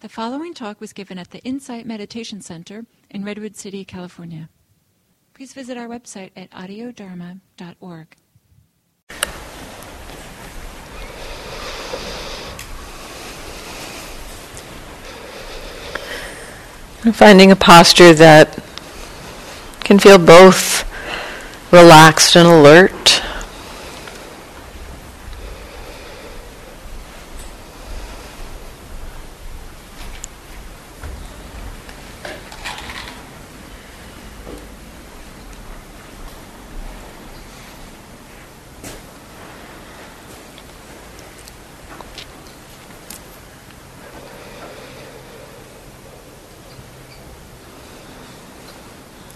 The following talk was given at the Insight Meditation Center in Redwood City, California. Please visit our website at audiodharma.org. Finding a posture that can feel both relaxed and alert.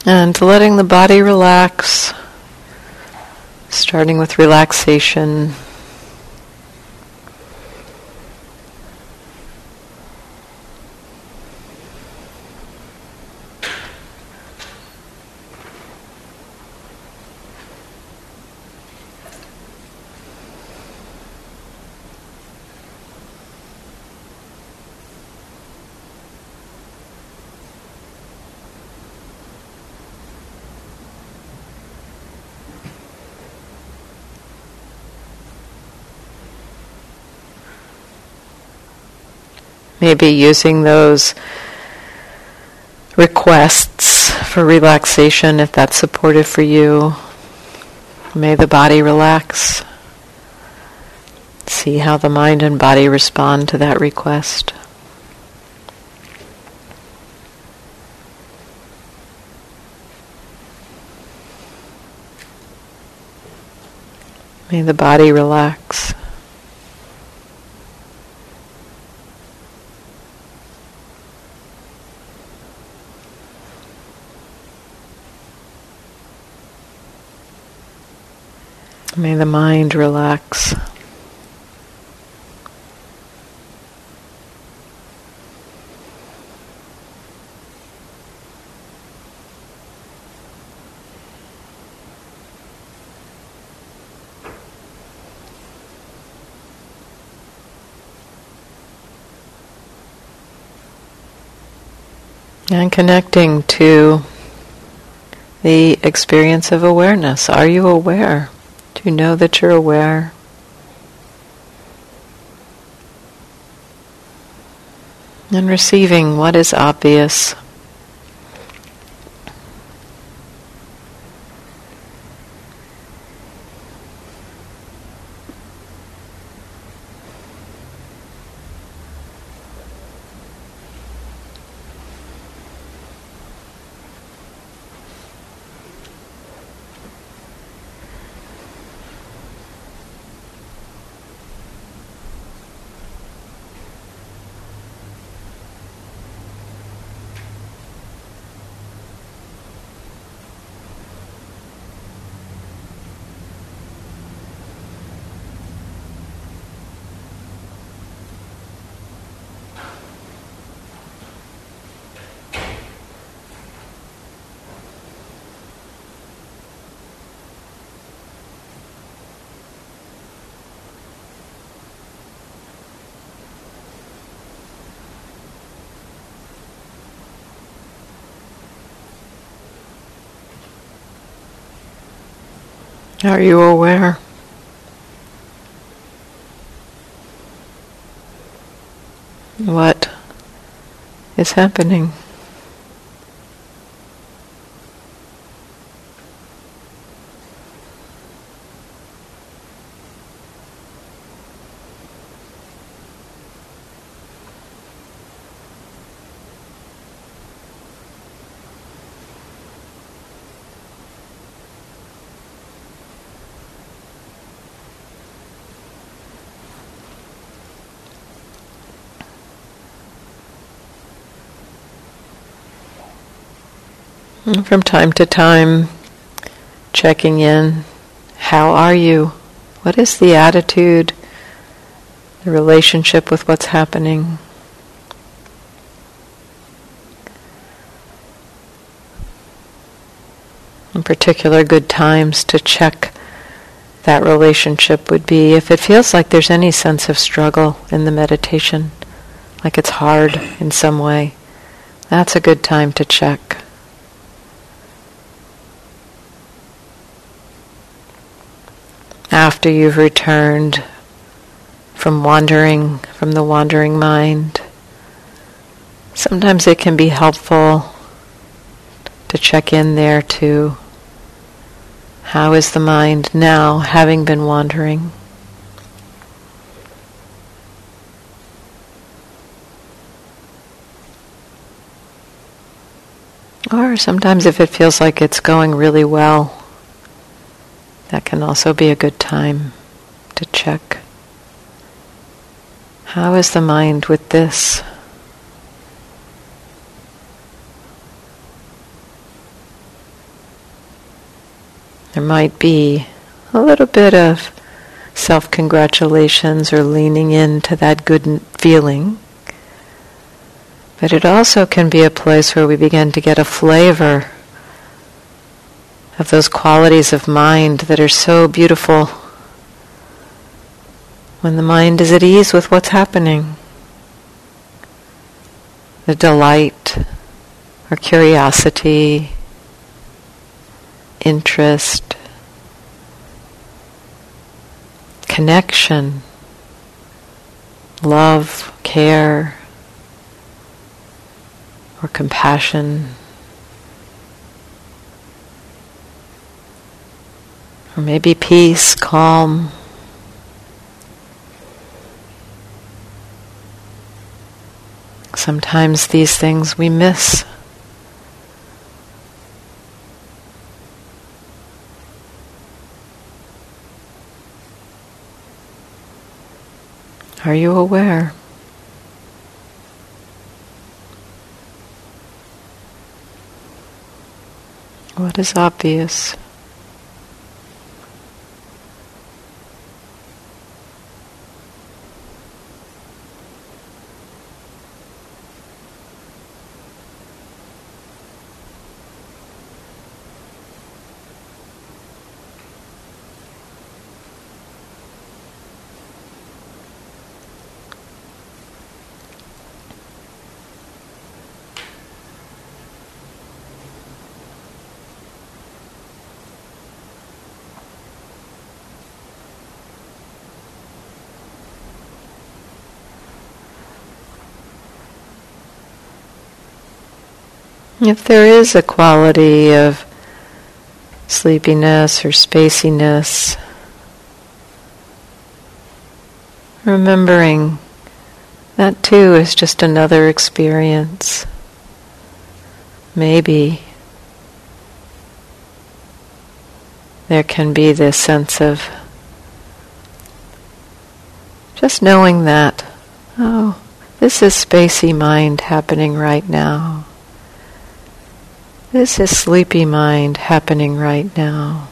And letting the body relax, starting with relaxation. Maybe using those requests for relaxation if that's supportive for you. May the body relax. See how the mind and body respond to that request. May the body relax. May the mind relax. And connecting to the experience of awareness. Are you aware? You know that you're aware? And receiving what is obvious. Are you aware? What is happening? From time to time, checking in. How are you? What is the attitude, the relationship with what's happening? In particular, good times to check that relationship would be if it feels like there's any sense of struggle in the meditation. like it's hard in some way, that's a good time to check. After you've returned from wandering, from the wandering mind, sometimes it can be helpful to check in there too. How is the mind now, having been wandering? Or sometimes, if it feels like it's going really well, that can also be a good time to check. How is the mind with this? There might be a little bit of self congratulations or leaning into that good feeling. But it also can be a place where we begin to get a flavor of those qualities of mind that are so beautiful when the mind is at ease with what's happening. The delight or curiosity, interest, connection, love, care, or compassion. Or maybe peace, calm. Sometimes these things we miss. Are you aware? What is obvious? If there is a quality of sleepiness or spaciness, remembering that too is just another experience. Maybe there can be this sense of just knowing that, oh, this is spacey mind happening right now. This is sleepy mind happening right now.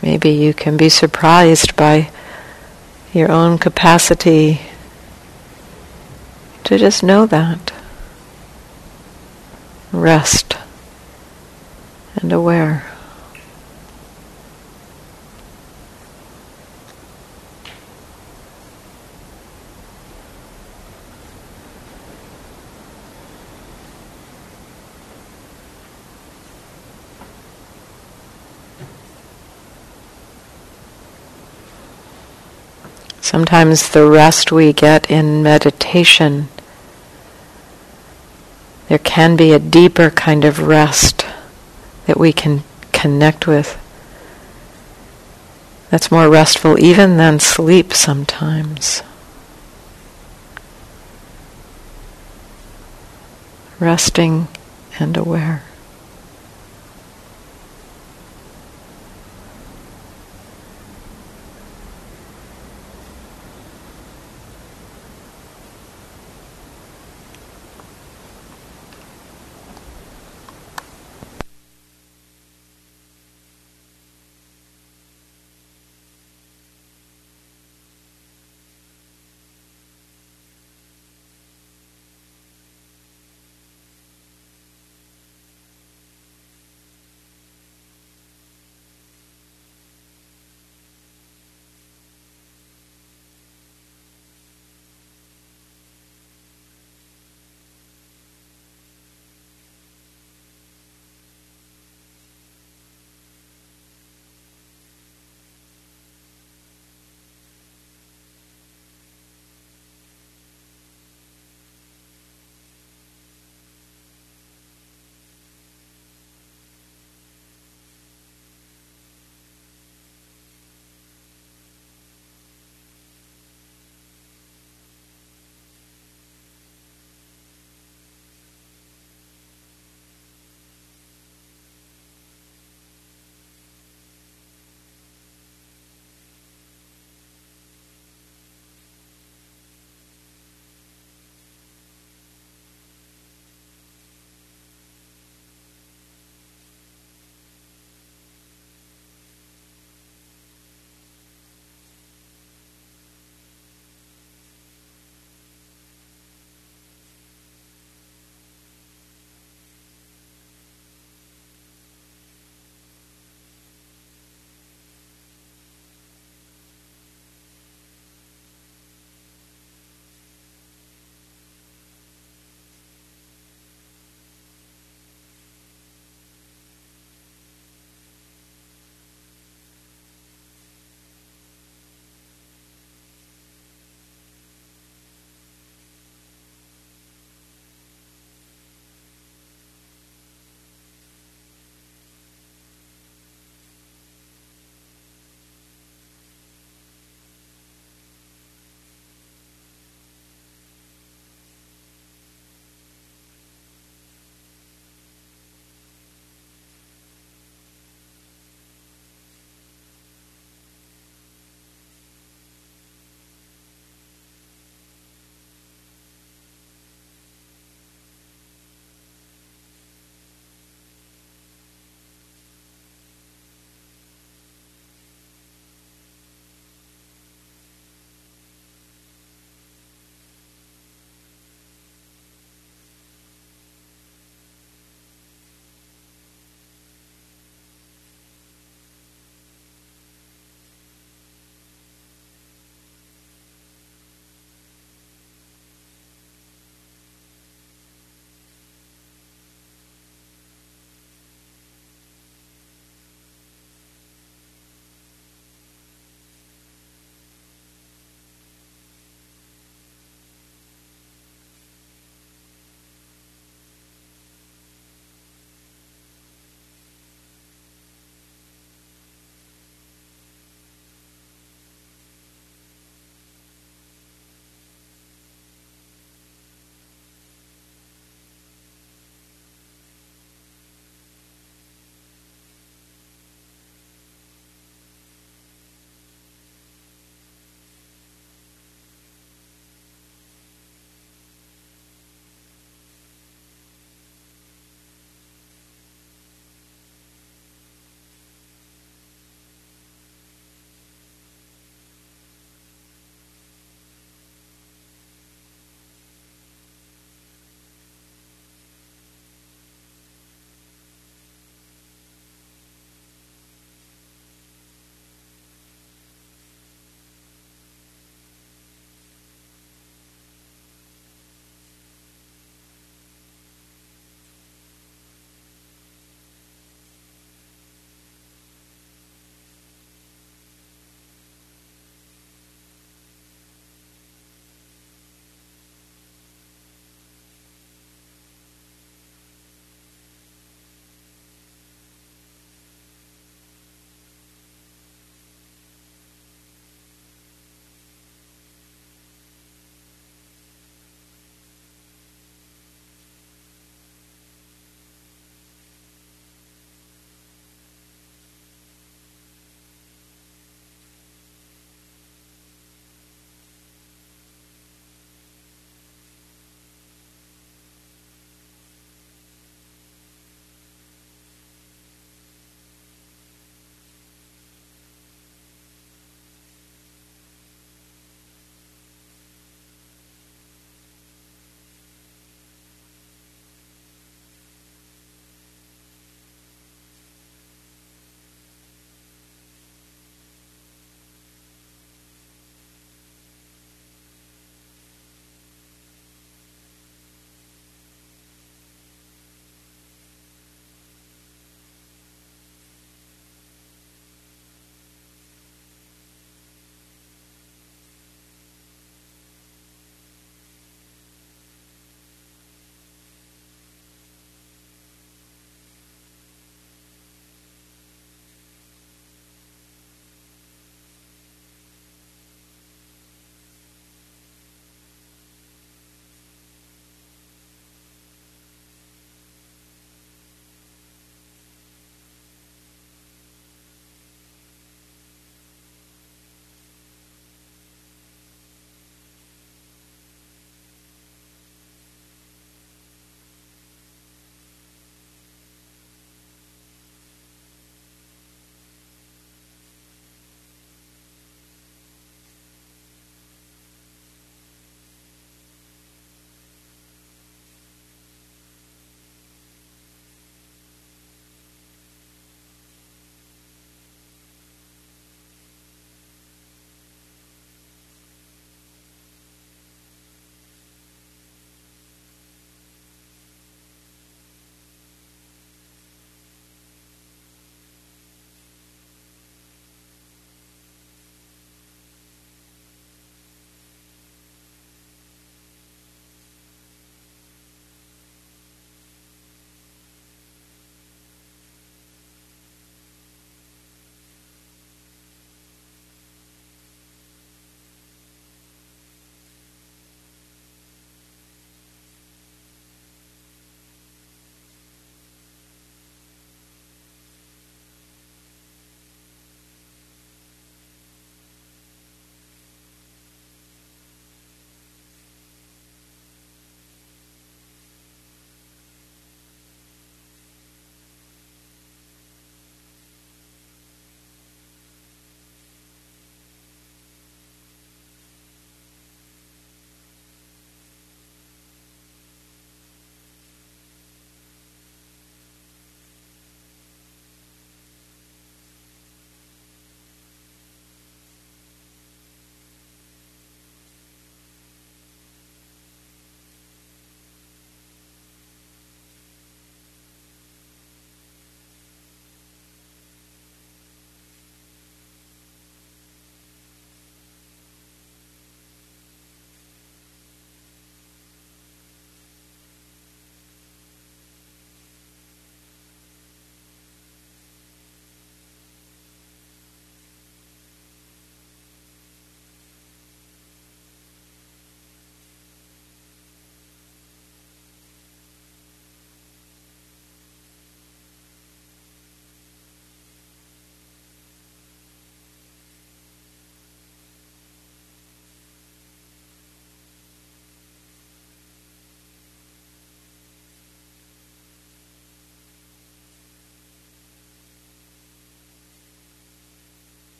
Maybe you can be surprised by your own capacity to just know that. Rest and aware. Sometimes the rest we get in meditation, there can be a deeper kind of rest that we can connect with. That's more restful even than sleep sometimes. Resting and aware.